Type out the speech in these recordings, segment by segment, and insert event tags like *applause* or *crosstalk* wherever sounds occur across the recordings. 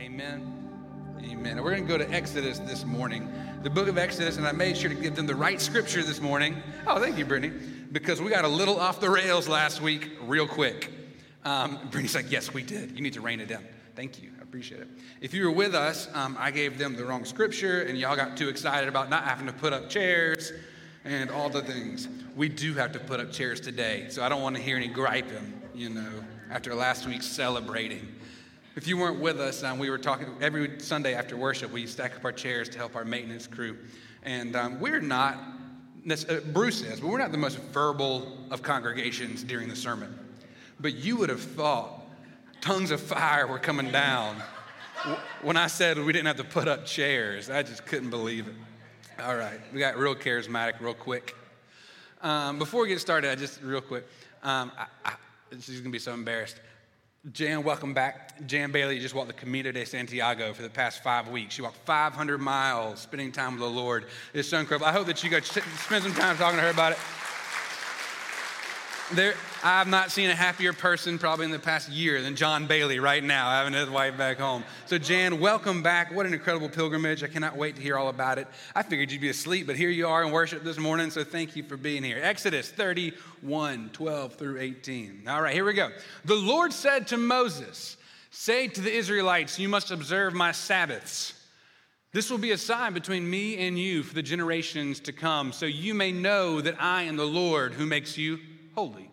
Amen. Amen. we're going to go to Exodus this morning, the book of Exodus, and I made sure to give them the right scripture this morning. Oh, thank you, Brittany, because we got a little off the rails last week, real quick. Um, Brittany's like, Yes, we did. You need to rein it in. Thank you. I appreciate it. If you were with us, um, I gave them the wrong scripture, and y'all got too excited about not having to put up chairs and all the things. We do have to put up chairs today, so I don't want to hear any griping, you know, after last week's celebrating. If you weren't with us, um, we were talking every Sunday after worship, we stack up our chairs to help our maintenance crew. And um, we're not, uh, Bruce is, but we're not the most verbal of congregations during the sermon. But you would have thought tongues of fire were coming down when I said we didn't have to put up chairs. I just couldn't believe it. All right, we got real charismatic, real quick. Um, before we get started, I just real quick, um, I, I, she's gonna be so embarrassed. Jan, welcome back. Jan Bailey just walked the Camino de Santiago for the past five weeks. She walked 500 miles, spending time with the Lord. It's so incredible. I hope that you guys spend some time talking to her about it. There, I've not seen a happier person probably in the past year than John Bailey right now, having his wife back home. So, Jan, welcome back. What an incredible pilgrimage. I cannot wait to hear all about it. I figured you'd be asleep, but here you are in worship this morning, so thank you for being here. Exodus 31 12 through 18. All right, here we go. The Lord said to Moses, Say to the Israelites, You must observe my Sabbaths. This will be a sign between me and you for the generations to come, so you may know that I am the Lord who makes you holy.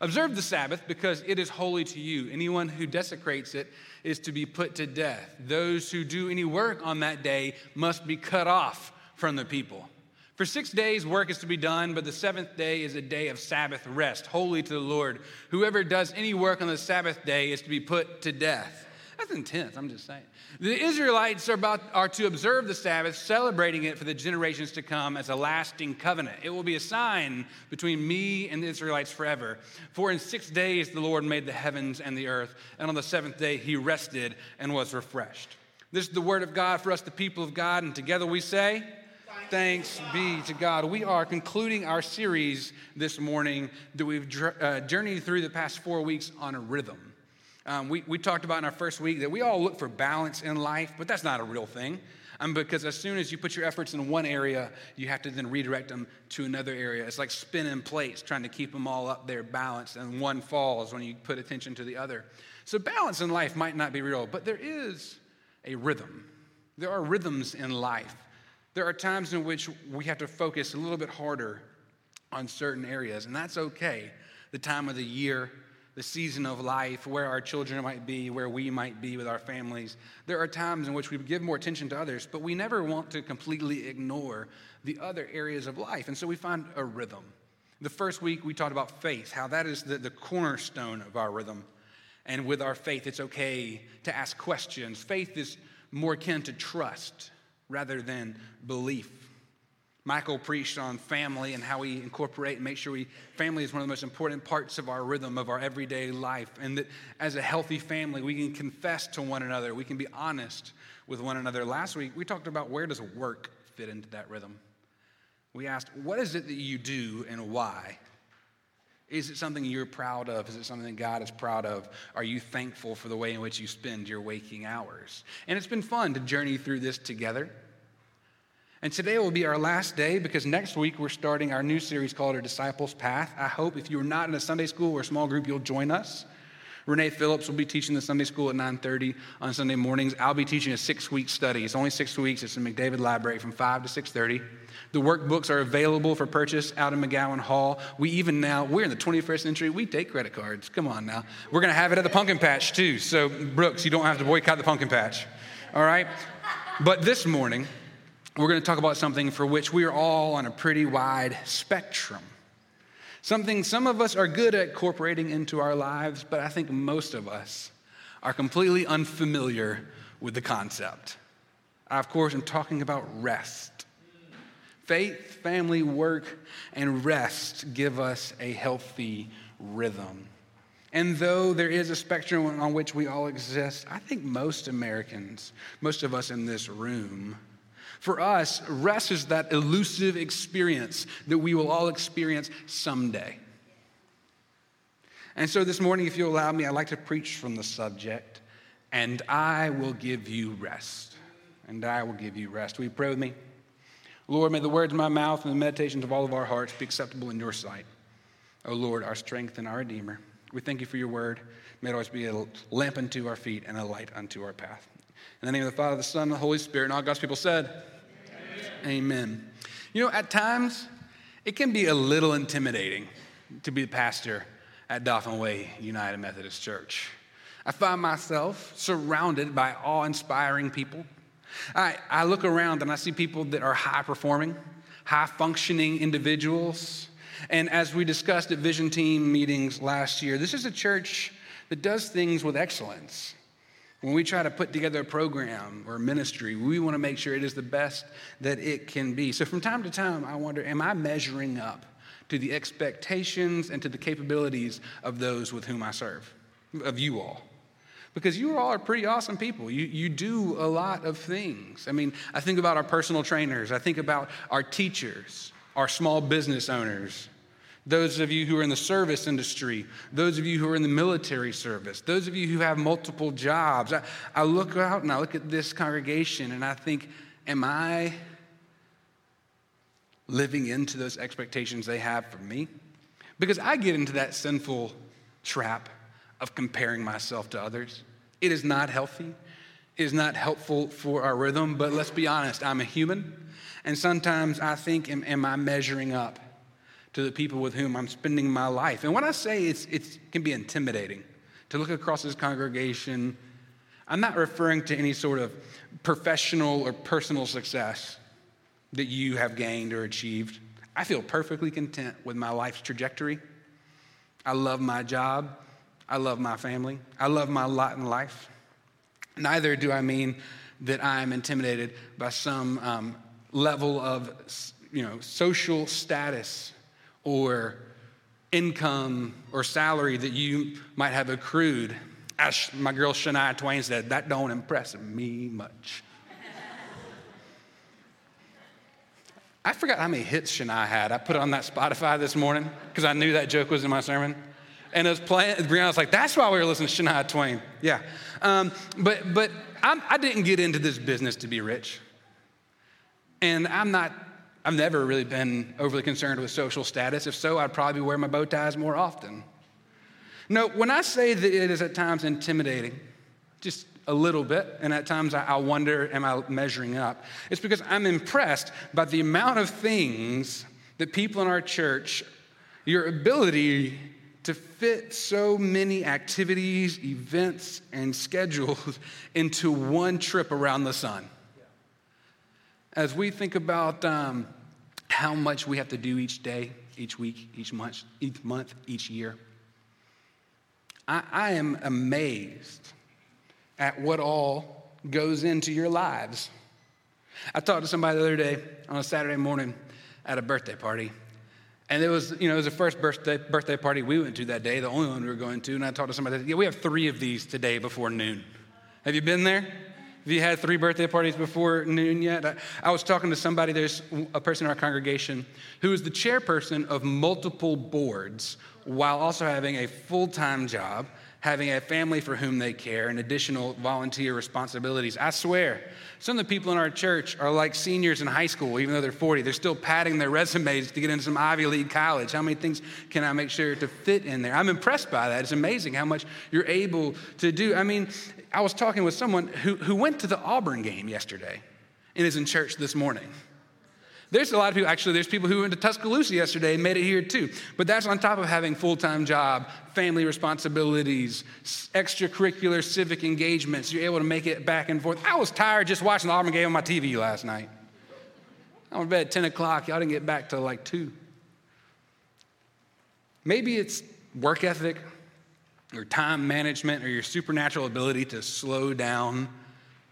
Observe the Sabbath because it is holy to you. Anyone who desecrates it is to be put to death. Those who do any work on that day must be cut off from the people. For six days, work is to be done, but the seventh day is a day of Sabbath rest, holy to the Lord. Whoever does any work on the Sabbath day is to be put to death. That's intense, I'm just saying. The Israelites are, about, are to observe the Sabbath, celebrating it for the generations to come as a lasting covenant. It will be a sign between me and the Israelites forever. For in six days the Lord made the heavens and the earth, and on the seventh day he rested and was refreshed. This is the word of God for us, the people of God, and together we say, Thanks be to God. We are concluding our series this morning that we've uh, journeyed through the past four weeks on a rhythm. Um, we, we talked about in our first week that we all look for balance in life, but that's not a real thing. Um, because as soon as you put your efforts in one area, you have to then redirect them to another area. It's like spinning plates, trying to keep them all up there balanced, and one falls when you put attention to the other. So, balance in life might not be real, but there is a rhythm. There are rhythms in life. There are times in which we have to focus a little bit harder on certain areas, and that's okay. The time of the year, the season of life, where our children might be, where we might be with our families. There are times in which we give more attention to others, but we never want to completely ignore the other areas of life. And so we find a rhythm. The first week we talked about faith, how that is the, the cornerstone of our rhythm. And with our faith, it's okay to ask questions. Faith is more akin to trust rather than belief. Michael preached on family and how we incorporate and make sure we family is one of the most important parts of our rhythm of our everyday life and that as a healthy family we can confess to one another we can be honest with one another last week we talked about where does work fit into that rhythm we asked what is it that you do and why is it something you're proud of? Is it something that God is proud of? Are you thankful for the way in which you spend your waking hours? And it's been fun to journey through this together. And today will be our last day because next week we're starting our new series called Our Disciples Path. I hope if you're not in a Sunday school or a small group, you'll join us. Renee Phillips will be teaching the Sunday school at 9:30 on Sunday mornings. I'll be teaching a six-week study. It's only six weeks. It's in McDavid Library from 5 to 6:30. The workbooks are available for purchase out in McGowan Hall. We even now, we're in the 21st century, we take credit cards. Come on now. We're gonna have it at the pumpkin patch too. So Brooks, you don't have to boycott the pumpkin patch. All right? But this morning, we're going to talk about something for which we are all on a pretty wide spectrum. Something some of us are good at incorporating into our lives, but I think most of us are completely unfamiliar with the concept. I, of course, am talking about rest. Faith, family, work, and rest give us a healthy rhythm. And though there is a spectrum on which we all exist, I think most Americans, most of us in this room, for us, rest is that elusive experience that we will all experience someday. And so this morning, if you'll allow me, I'd like to preach from the subject and I will give you rest. And I will give you rest. Will you pray with me? Lord, may the words of my mouth and the meditations of all of our hearts be acceptable in your sight. O Lord, our strength and our Redeemer. We thank you for your word. May it always be a lamp unto our feet and a light unto our path. In the name of the Father, the Son, and the Holy Spirit, and all God's people said, Amen. Amen. You know, at times, it can be a little intimidating to be the pastor at Dauphin Way United Methodist Church. I find myself surrounded by awe inspiring people. I, I look around and I see people that are high performing, high functioning individuals. And as we discussed at Vision Team meetings last year, this is a church that does things with excellence. When we try to put together a program or ministry, we want to make sure it is the best that it can be. So from time to time, I wonder, am I measuring up to the expectations and to the capabilities of those with whom I serve, of you all? Because you all are pretty awesome people. You, you do a lot of things. I mean, I think about our personal trainers, I think about our teachers, our small business owners, those of you who are in the service industry, those of you who are in the military service, those of you who have multiple jobs. I, I look out and I look at this congregation and I think, am I living into those expectations they have for me? Because I get into that sinful trap of comparing myself to others. It is not healthy. It is not helpful for our rhythm, but let's be honest, I'm a human. And sometimes I think, am, am I measuring up to the people with whom I'm spending my life? And when I say it's, it can be intimidating to look across this congregation, I'm not referring to any sort of professional or personal success that you have gained or achieved. I feel perfectly content with my life's trajectory. I love my job. I love my family. I love my lot in life. Neither do I mean that I'm intimidated by some um, level of you know, social status or income or salary that you might have accrued. As my girl Shania Twain said, that don't impress me much. I forgot how many hits Shania had. I put on that Spotify this morning because I knew that joke was in my sermon and it was playing. Brianna was like, "That's why we were listening to Shania Twain." Yeah, um, but but I'm, I did not get into this business to be rich, and I'm not. I've never really been overly concerned with social status. If so, I'd probably wear my bow ties more often. No, when I say that it is at times intimidating, just a little bit, and at times I, wonder, am I measuring up? It's because I'm impressed by the amount of things that people in our church, your ability to fit so many activities, events, and schedules *laughs* into one trip around the sun. As we think about um, how much we have to do each day, each week, each month, each month, each year, I, I am amazed at what all goes into your lives. I talked to somebody the other day on a Saturday morning at a birthday party, and it was, you know, it was the first birthday, birthday party we went to that day, the only one we were going to. And I talked to somebody, yeah, we have three of these today before noon. Have you been there? Have you had three birthday parties before noon yet? I, I was talking to somebody, there's a person in our congregation who is the chairperson of multiple boards while also having a full time job having a family for whom they care and additional volunteer responsibilities. I swear, some of the people in our church are like seniors in high school, even though they're 40. They're still padding their *laughs* resumes to get into some Ivy League college. How many things can I make sure to fit in there? I'm impressed by that. It's amazing how much you're able to do. I mean, I was talking with someone who, who went to the Auburn game yesterday and is in church this morning. There's a lot of people, actually, there's people who went to Tuscaloosa yesterday and made it here too. But that's on top of having full time job, family responsibilities, extracurricular civic engagements. You're able to make it back and forth. I was tired just watching the Auburn game on my TV last night. I went to bed at 10 o'clock. Y'all didn't get back till like 2. Maybe it's work ethic or time management or your supernatural ability to slow down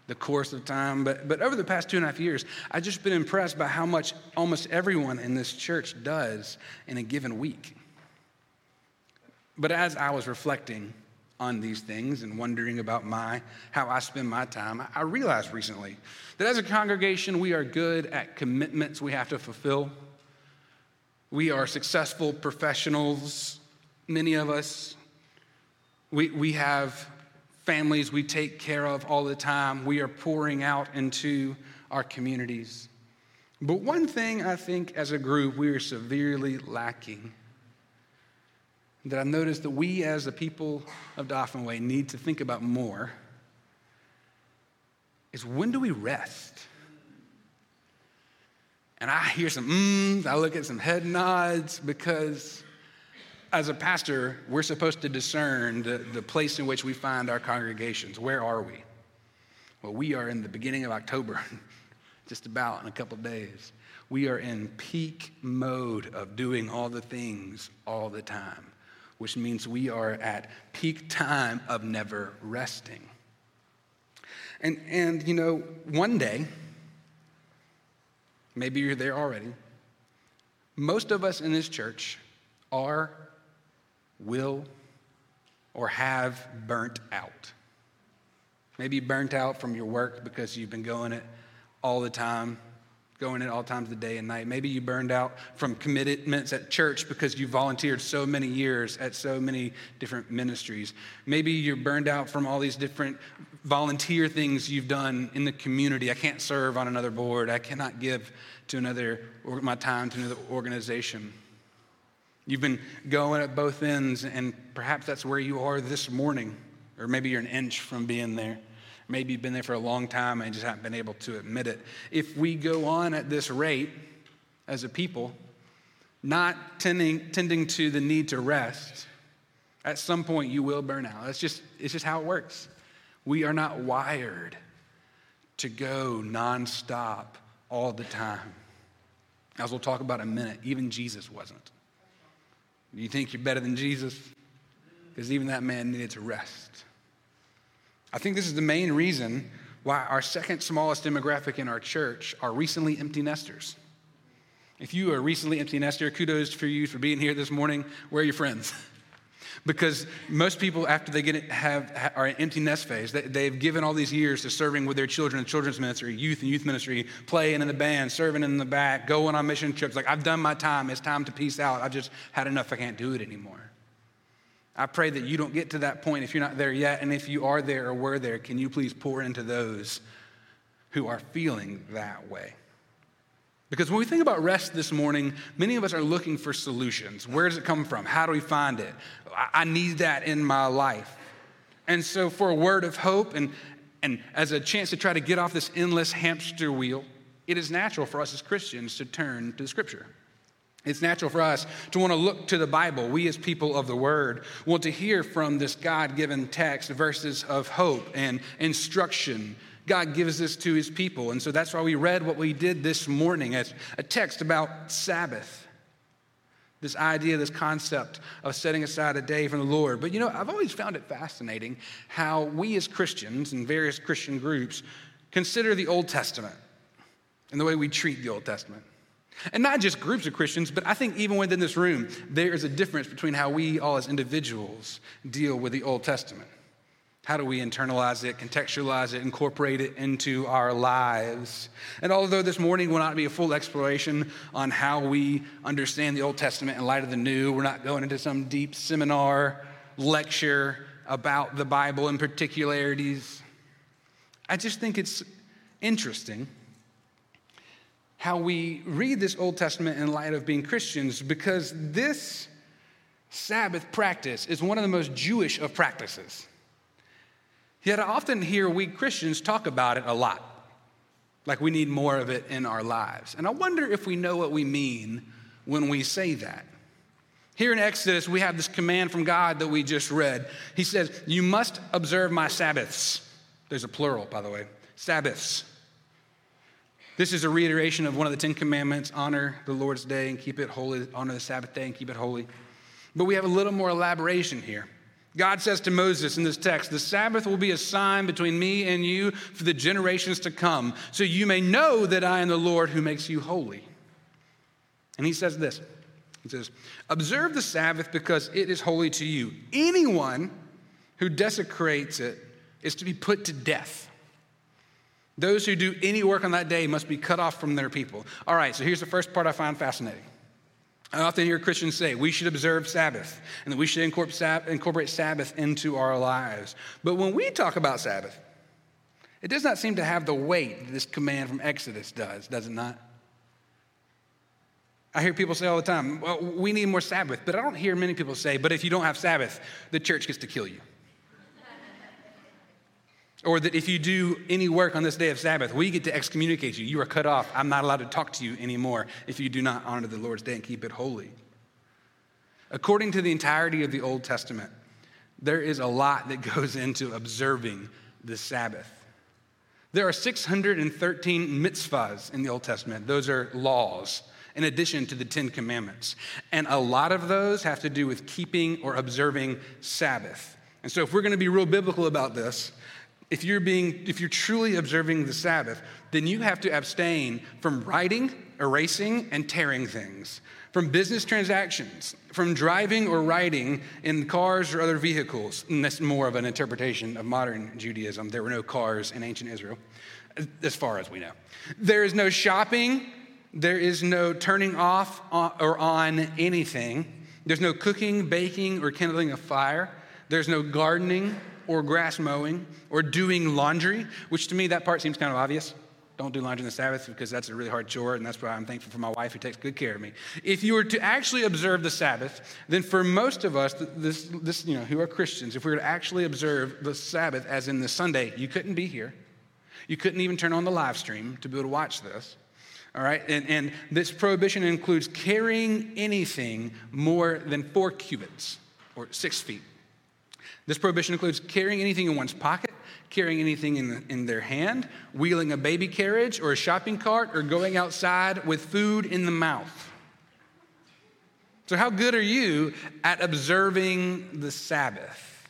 the course of time. But, but over the past two and a half years, I've just been impressed by how much almost everyone in this church does in a given week. But as I was reflecting on these things and wondering about my how I spend my time, I realized recently that as a congregation, we are good at commitments we have to fulfill. We are successful professionals, many of us. We, we have families we take care of all the time. We are pouring out into our communities. But one thing I think as a group we are severely lacking that I've noticed that we as the people of Dauphin Way need to think about more is when do we rest? And I hear some mms, I look at some head nods because as a pastor, we're supposed to discern the, the place in which we find our congregations. Where are we? Well, we are in the beginning of October, *laughs* just about in a couple days. We are in peak mode of doing all the things all the time, which means we are at peak time of never resting. And, and you know, one day, maybe you're there already, most of us in this church are, will, or have burnt out. Maybe burnt out from your work because you've been going it all the time, going it all times of the day and night. Maybe you burned out from commitments at church because you volunteered so many years at so many different ministries. Maybe you're burned out from all these different volunteer things you've done in the community. I can't serve on another board. I cannot give to another my time to another organization. You've been going at both ends, and perhaps that's where you are this morning, or maybe you're an inch from being there. Maybe you've been there for a long time and just haven't been able to admit it. If we go on at this rate as a people, not tending, tending to the need to rest, at some point you will burn out. That's just, it's just how it works. We are not wired to go nonstop all the time. As we'll talk about in a minute, even Jesus wasn't. You think you're better than Jesus? Because even that man needed to rest. I think this is the main reason why our second smallest demographic in our church are recently empty nesters. If you are recently empty nester, kudos for you for being here this morning. Where are your friends? *laughs* because most people, after they get it have are in empty nest phase, they, have given all these years to serving with their children in children's ministry, youth and youth ministry, playing in the band, serving in the back, going on mission trips. Like I've done my time. It's time to peace out. I've just had enough. I can't do it anymore. I pray that you don't get to that point if you're not there yet. And if you are there or were there, can you please pour into those who are feeling that way? Because when we think about rest this morning, many of us are looking for solutions. Where does it come from? How do we find it? I need that in my life. And so, for a word of hope and, and as a chance to try to get off this endless hamster wheel, it is natural for us as Christians to turn to the scripture. It's natural for us to want to look to the Bible. We, as people of the Word, want to hear from this God given text verses of hope and instruction. God gives this to His people. And so that's why we read what we did this morning as a text about Sabbath. This idea, this concept of setting aside a day from the Lord. But you know, I've always found it fascinating how we as Christians and various Christian groups consider the Old Testament and the way we treat the Old Testament. And not just groups of Christians, but I think even within this room, there is a difference between how we all as individuals deal with the Old Testament. How do we internalize it, contextualize it, incorporate it into our lives? And although this morning will not be a full exploration on how we understand the Old Testament in light of the New, we're not going into some deep seminar lecture about the Bible and particularities. I just think it's interesting how we read this Old Testament in light of being Christians because this Sabbath practice is one of the most Jewish of practices. Yet I often hear we Christians talk about it a lot, like we need more of it in our lives. And I wonder if we know what we mean when we say that. Here in Exodus, we have this command from God that we just read. He says, You must observe my Sabbaths. There's a plural, by the way. Sabbaths. This is a reiteration of one of the Ten Commandments honor the Lord's day and keep it holy, honor the Sabbath day and keep it holy. But we have a little more elaboration here. God says to Moses in this text, The Sabbath will be a sign between me and you for the generations to come, so you may know that I am the Lord who makes you holy. And he says this He says, Observe the Sabbath because it is holy to you. Anyone who desecrates it is to be put to death. Those who do any work on that day must be cut off from their people. All right, so here's the first part I find fascinating. I often hear Christians say we should observe Sabbath and that we should incorporate Sabbath into our lives. But when we talk about Sabbath, it does not seem to have the weight that this command from Exodus does, does it not? I hear people say all the time, well, we need more Sabbath, but I don't hear many people say, but if you don't have Sabbath, the church gets to kill you. Or that if you do any work on this day of Sabbath, we get to excommunicate you. You are cut off. I'm not allowed to talk to you anymore if you do not honor the Lord's day and keep it holy. According to the entirety of the Old Testament, there is a lot that *laughs* goes into observing the Sabbath. There are 613 mitzvahs in the Old Testament, those are laws in addition to the Ten Commandments. And a lot of those have to do with keeping or observing Sabbath. And so, if we're going to be real biblical about this, if you're being if you're truly observing the sabbath then you have to abstain from writing erasing and tearing things from business transactions from driving or riding in cars or other vehicles. And that's more of an interpretation of modern judaism. There were no cars in ancient israel as far as we know. There is no shopping. There is no turning off or on anything. There's no cooking, baking, or kindling a fire. There's no gardening or grass mowing or doing laundry, which to me, that part seems kind of obvious. Don't do laundry on the Sabbath because that's a really hard chore, and that's why I'm thankful for my wife who takes good care of me. If you were to actually observe the Sabbath, then for most of us, this, this, you know, who are Christians, if we were to actually observe the Sabbath, as in the Sunday, you couldn't be here. You couldn't even turn on the live stream to be able to watch this. All right, and, and this prohibition includes carrying anything more than four cubits or six feet. This prohibition includes carrying anything in one's pocket, carrying anything in, in their hand, wheeling a baby carriage or a shopping cart, or going outside with food in the mouth. So, how good are you at observing the Sabbath?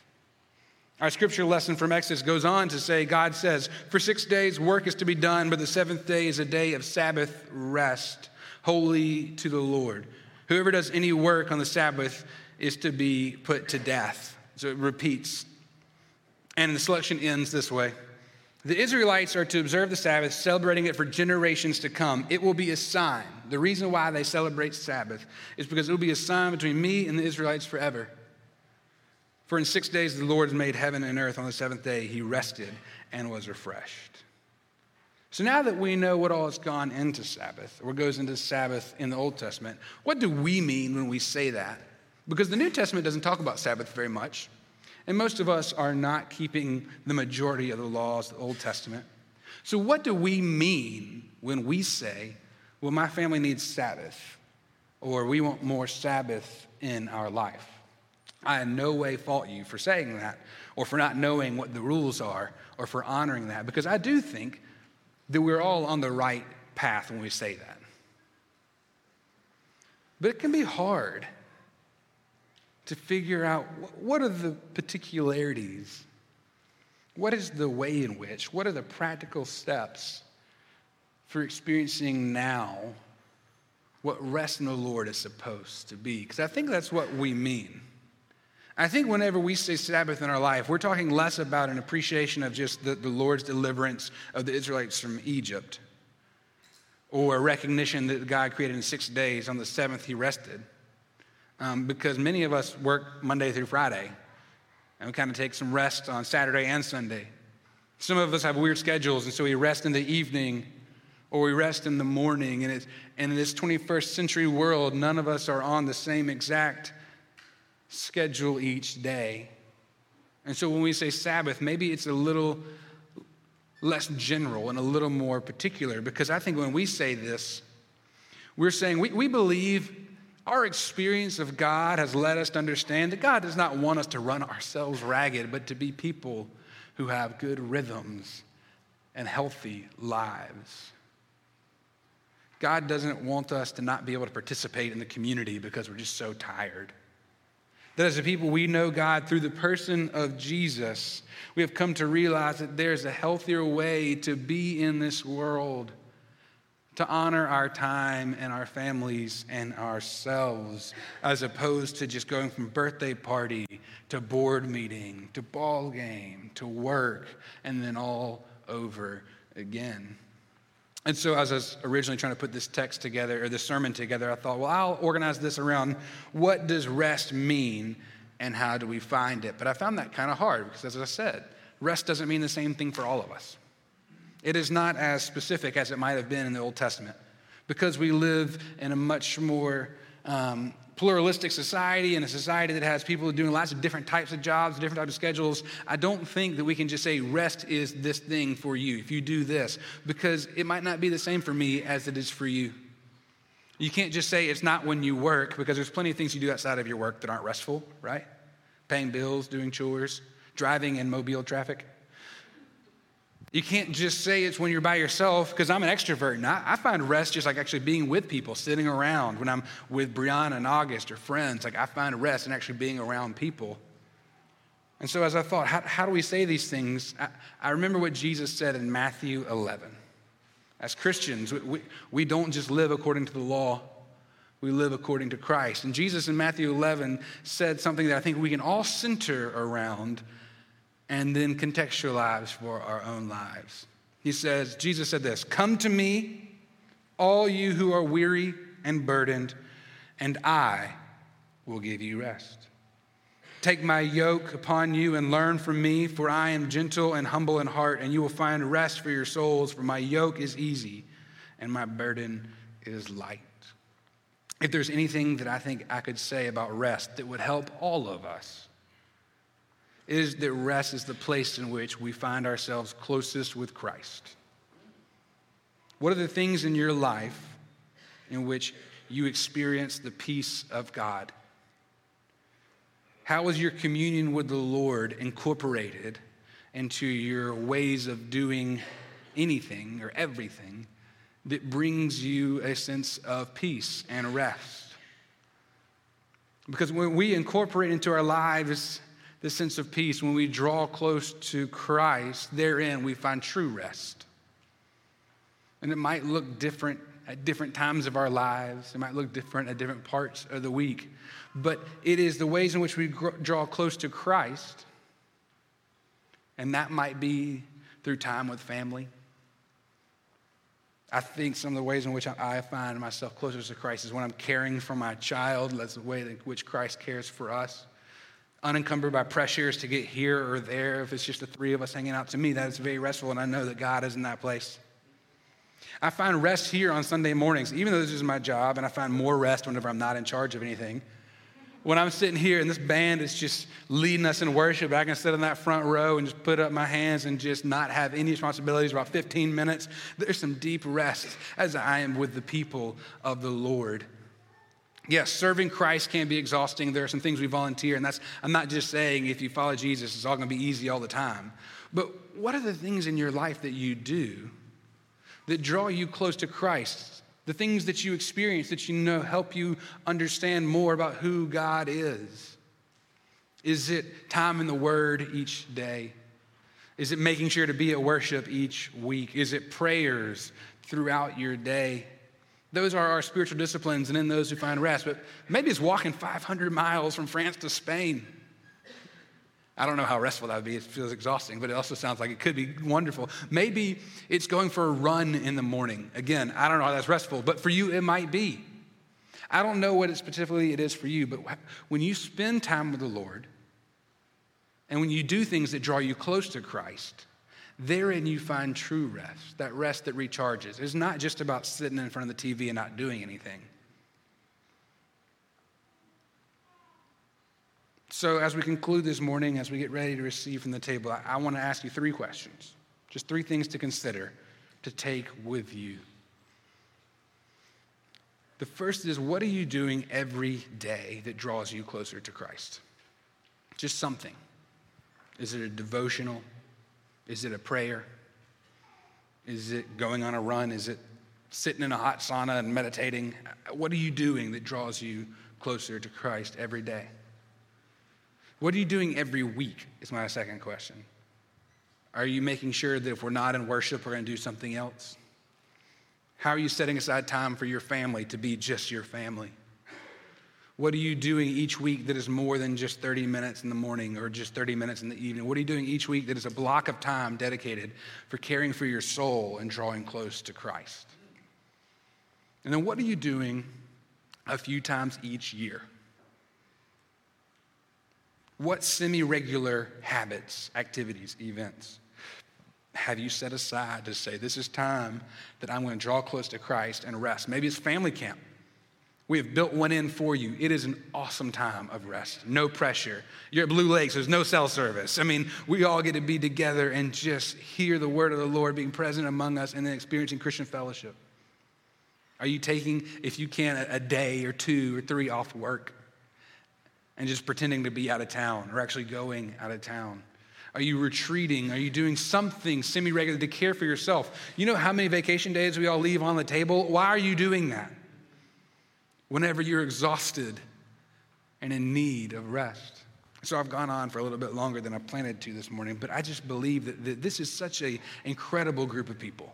Our scripture lesson from Exodus goes on to say God says, For six days work is to be done, but the seventh day is a day of Sabbath rest, holy to the Lord. Whoever does any work on the Sabbath is to be put to death. So it repeats. And the selection ends this way The Israelites are to observe the Sabbath, celebrating it for generations to come. It will be a sign. The reason why they celebrate Sabbath is because it will be a sign between me and the Israelites forever. For in six days the Lord made heaven and earth. On the seventh day he rested and was refreshed. So now that we know what all has gone into Sabbath, or goes into Sabbath in the Old Testament, what do we mean when we say that? Because the New Testament doesn't talk about Sabbath very much. And most of us are not keeping the majority of the laws of the Old Testament. So, what do we mean when we say, well, my family needs Sabbath, or we want more Sabbath in our life? I in no way fault you for saying that or for not knowing what the rules are or for honoring that because I do think that we're all on the right path when we say that. But it can be hard to figure out what are the particularities, what is the way in which, what are the practical steps for experiencing now what rest in the Lord is supposed to be. Because I think that's what we mean. I think whenever we say Sabbath in our life, we're talking less about an appreciation of just the, the Lord's deliverance of the Israelites from Egypt or a recognition that God created in six days. On the seventh, he rested. Um, because many of us work Monday through Friday, and we kind of take some rest on Saturday and Sunday. Some of us have weird schedules, and so we rest in the evening or we rest in the morning. And, and in this 21st century world, none of us are on the same exact schedule each day. And so when we say Sabbath, maybe it's a little less general and a little more particular because I think when we say this, we're saying we, we believe our experience of God has led us to understand that God does not want us to run ourselves ragged, but to be people who have good rhythms and healthy lives. God doesn't want us to not be able to participate in the community because we're just so tired. That as a people, we know God through the person of Jesus. We have come to realize that there's a healthier way to be in this world, to honor our time and our families and ourselves, as opposed to just going from birthday party to board meeting to ball game to work and then all over again. And so, as I was originally trying to put this text together or this sermon together, I thought, well, I'll organize this around what does rest mean and how do we find it? But I found that kind of hard because, as I said, rest doesn't mean the same thing for all of us. It is not as specific as it might have been in the Old Testament because we live in a much more um, pluralistic society and a society that has people doing lots of different types of jobs, different types of schedules, I don't think that we can just say rest is this thing for you if you do this, because it might not be the same for me as it is for you. You can't just say it's not when you work, because there's plenty of things you do outside of your work that aren't restful, right? Paying bills, doing chores, driving in mobile traffic. You can't just say it's when you're by yourself, because I'm an extrovert, and I, I, find rest just like actually being with people, sitting around when I'm with Brianna and August or friends. Like I find rest in actually being around people. And so as I thought, how, how do we say these things? I, I, remember what Jesus said in Matthew 11. As Christians, we, we, we don't just live according to the law, we live according to Christ. And Jesus in Matthew 11 said something that I think we can all center around and then contextualize for our own lives. He says, Jesus said this Come to me, all you who are weary and burdened, and I will give you rest. Take my yoke upon you and learn from me, for I am gentle and humble in heart, and you will find rest for your souls, for my yoke is easy and my burden is light. If there's anything that I think I could say about rest that would help all of us, is that rest is the place in which we find ourselves closest with Christ. What are the things in your life in which you experience the peace of God? How is your communion with the Lord incorporated into your ways of doing anything or everything that brings you a sense of peace and rest? Because when we incorporate into our lives this sense of peace, when we draw close to Christ, therein we find true rest. And it might look different at different times of our lives, it might look different at different parts of the week, but it is the ways in which we draw close to Christ, and that might be through time with family. I think some of the ways in which I find myself closer to Christ is when I'm caring for my child. That's the way in which Christ cares for us unencumbered by pressures to get here or there. If it's just the three of us hanging out, to me, that is very restful, and I know that God is in that place. I find rest here on Sunday mornings, even though this is my job, and I find more rest whenever I'm not in charge of anything. When I'm sitting here and this band is just leading us in worship, I can sit in that front row and just put up my hands and just not have any responsibilities for about 15 minutes. There's some deep rest as I am with the people of the Lord. Yes, serving Christ can be exhausting. There are some things we volunteer, and that's, I'm not just saying if you follow Jesus, it's all going to be easy all the time. But what are the things in your life that you do that draw you close to Christ? The things that you experience that you know help you understand more about who God is? Is it time in the Word each day? Is it making sure to be at worship each week? Is it prayers throughout your day? Those are our spiritual disciplines, and in those who find rest. But maybe it's walking 500 miles from France to Spain. I don't know how restful that would be. It feels exhausting, but it also sounds like it could be wonderful. Maybe it's going for a run in the morning. Again, I don't know how that's restful, but for you, it might be. I don't know what it specifically it is for you, but when you spend time with the Lord and when you do things that draw you close to Christ, Therein you find true rest, that rest that recharges. It's not just about sitting in front of the TV and not doing anything. So, as we conclude this morning, as we get ready to receive from the table, I, I want to ask you three questions. Just three things to consider, to take with you. The first is what are you doing every day that draws you closer to Christ? Just something. Is it a devotional? Is it a prayer? Is it going on a run? Is it sitting in a hot sauna and meditating? What are you doing that draws you closer to Christ every day? What are you doing every week? Is my second question. Are you making sure that if we're not in worship, we're going to do something else? How are you setting aside time for your family to be just your family? What are you doing each week that is more than just 30 minutes in the morning or just 30 minutes in the evening? What are you doing each week that is a block of time dedicated for caring for your soul and drawing close to Christ? And then what are you doing a few times each year? What semi regular habits, activities, events have you set aside to say, This is time that I'm going to draw close to Christ and rest? Maybe it's family camp. We have built one in for you. It is an awesome time of rest. No pressure. You're at Blue Lakes, there's no cell service. I mean, we all get to be together and just hear the word of the Lord being present among us and then experiencing Christian fellowship. Are you taking, if you can, a day or two or three off work and just pretending to be out of town or actually going out of town? Are you retreating? Are you doing something semi regular to care for yourself? You know how many vacation days we all leave on the table? Why are you doing that? Whenever you're exhausted and in need of rest. So I've gone on for a little bit longer than I planned to this morning, but I just believe that, that this is such an incredible group of people.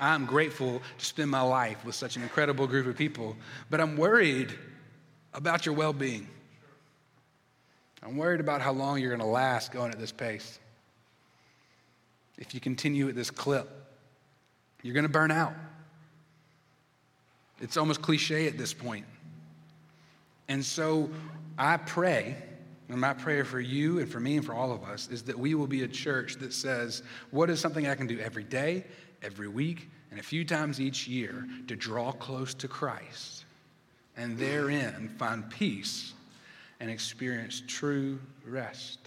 I'm grateful to spend my life with such an incredible group of people, but I'm worried about your well being. I'm worried about how long you're going to last going at this pace. If you continue at this clip, you're going to burn out. It's almost cliche at this point. And so I pray, and my prayer for you and for me and for all of us is that we will be a church that says, what is something I can do every day every week and a few times each year to draw close to Christ and therein find peace and experience true rest.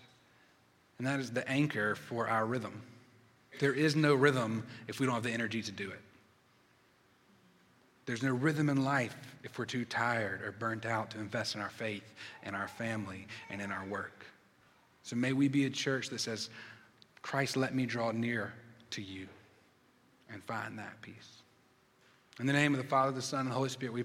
And that is the anchor for our rhythm. There is no rhythm if we don't have the energy to do it. There's no rhythm in life if we're too tired or burnt out to invest in our faith and our family and in our work. So may we be a church that says, Christ, let me draw near to you and find that peace. In the name of the Father, the Son, and the Holy Spirit, we